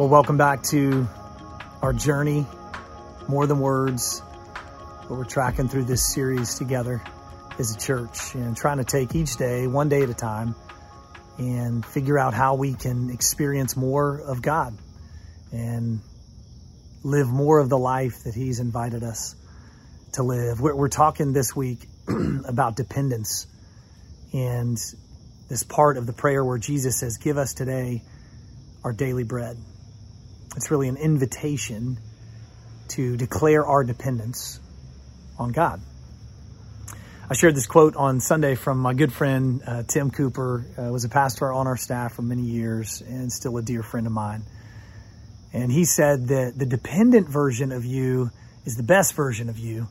Well, welcome back to our journey, More Than Words, where we're tracking through this series together as a church and trying to take each day, one day at a time, and figure out how we can experience more of God and live more of the life that He's invited us to live. We're, we're talking this week about dependence and this part of the prayer where Jesus says, Give us today our daily bread. It's really an invitation to declare our dependence on God. I shared this quote on Sunday from my good friend uh, Tim Cooper, uh, was a pastor on our staff for many years and still a dear friend of mine. And he said that the dependent version of you is the best version of you,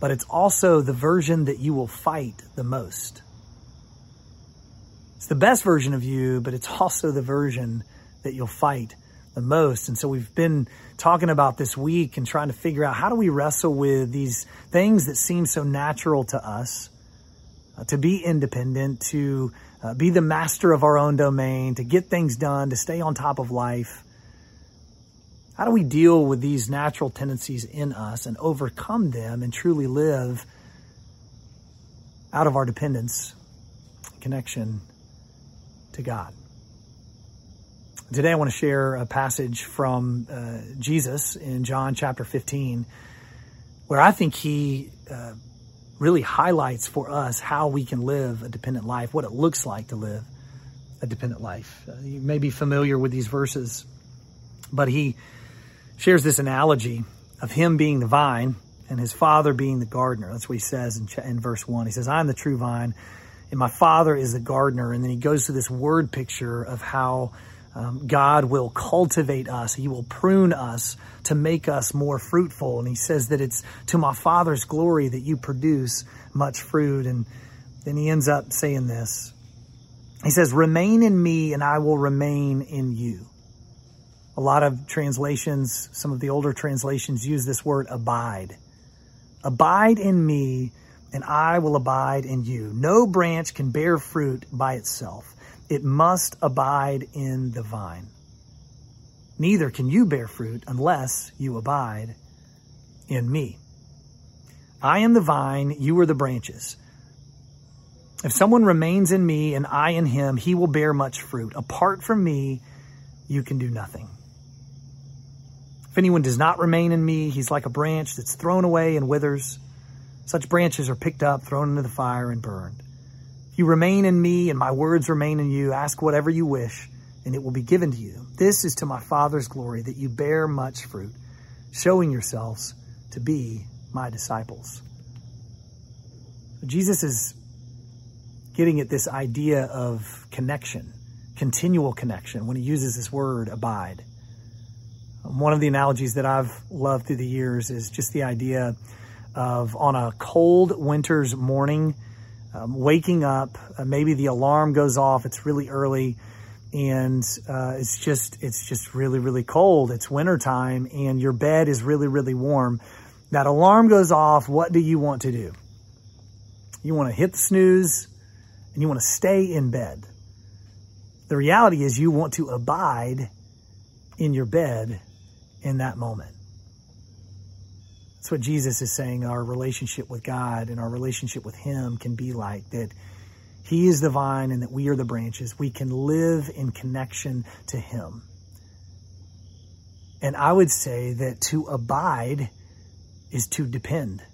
but it's also the version that you will fight the most. It's the best version of you, but it's also the version that you'll fight the most. And so we've been talking about this week and trying to figure out how do we wrestle with these things that seem so natural to us uh, to be independent, to uh, be the master of our own domain, to get things done, to stay on top of life. How do we deal with these natural tendencies in us and overcome them and truly live out of our dependence, connection to God? Today I want to share a passage from uh, Jesus in John chapter 15, where I think he uh, really highlights for us how we can live a dependent life, what it looks like to live a dependent life. Uh, you may be familiar with these verses, but he shares this analogy of him being the vine and his father being the gardener. That's what he says in, in verse 1. He says, I am the true vine, and my father is the gardener. And then he goes to this word picture of how um, God will cultivate us. He will prune us to make us more fruitful. And he says that it's to my Father's glory that you produce much fruit. And then he ends up saying this. He says, remain in me and I will remain in you. A lot of translations, some of the older translations use this word abide. Abide in me and I will abide in you. No branch can bear fruit by itself it must abide in the vine. Neither can you bear fruit unless you abide in me. I am the vine, you are the branches. If someone remains in me and I in him, he will bear much fruit. Apart from me, you can do nothing. If anyone does not remain in me, he's like a branch that's thrown away and withers. Such branches are picked up, thrown into the fire, and burned you remain in me and my words remain in you, ask whatever you wish and it will be given to you. This is to my Father's glory that you bear much fruit, showing yourselves to be my disciples. Jesus is getting at this idea of connection, continual connection, when he uses this word abide. One of the analogies that I've loved through the years is just the idea of on a cold winter's morning, um, waking up, uh, maybe the alarm goes off. It's really early, and uh, it's just it's just really really cold. It's wintertime, and your bed is really really warm. That alarm goes off. What do you want to do? You want to hit the snooze, and you want to stay in bed. The reality is, you want to abide in your bed in that moment. That's what Jesus is saying our relationship with God and our relationship with Him can be like that He is the vine and that we are the branches. We can live in connection to Him. And I would say that to abide is to depend.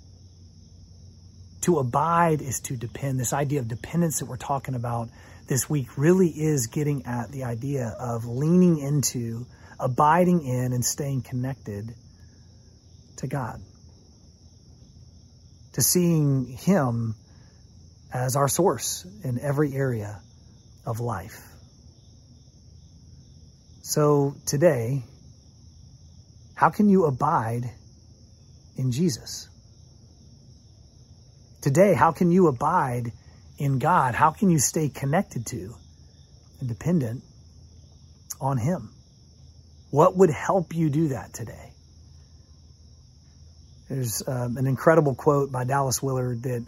To abide is to depend. This idea of dependence that we're talking about this week really is getting at the idea of leaning into, abiding in, and staying connected to God to seeing Him as our source in every area of life. So today, how can you abide in Jesus? Today, how can you abide in God? How can you stay connected to and dependent on Him? What would help you do that today? There's um, an incredible quote by Dallas Willard that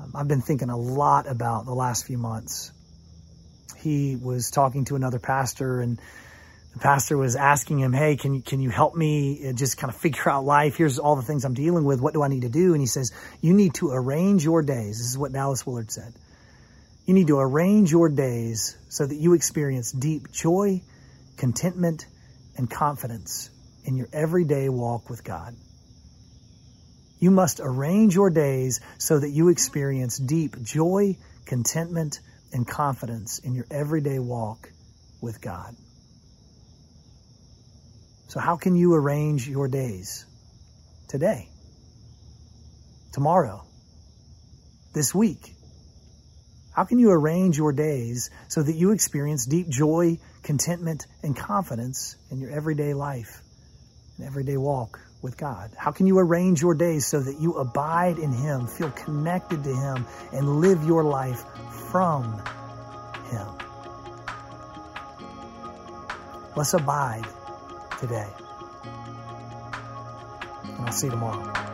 um, I've been thinking a lot about the last few months. He was talking to another pastor, and the pastor was asking him, Hey, can you, can you help me just kind of figure out life? Here's all the things I'm dealing with. What do I need to do? And he says, you need to arrange your days. This is what Dallas Willard said. You need to arrange your days so that you experience deep joy, contentment, and confidence in your everyday walk with God. You must arrange your days so that you experience deep joy, contentment, and confidence in your everyday walk with God. So, how can you arrange your days? Today, tomorrow, this week. How can you arrange your days so that you experience deep joy, contentment, and confidence in your everyday life and everyday walk with God? How can you arrange your days so that you abide in Him, feel connected to Him, and live your life from Him? Let's abide today. And I'll see you tomorrow.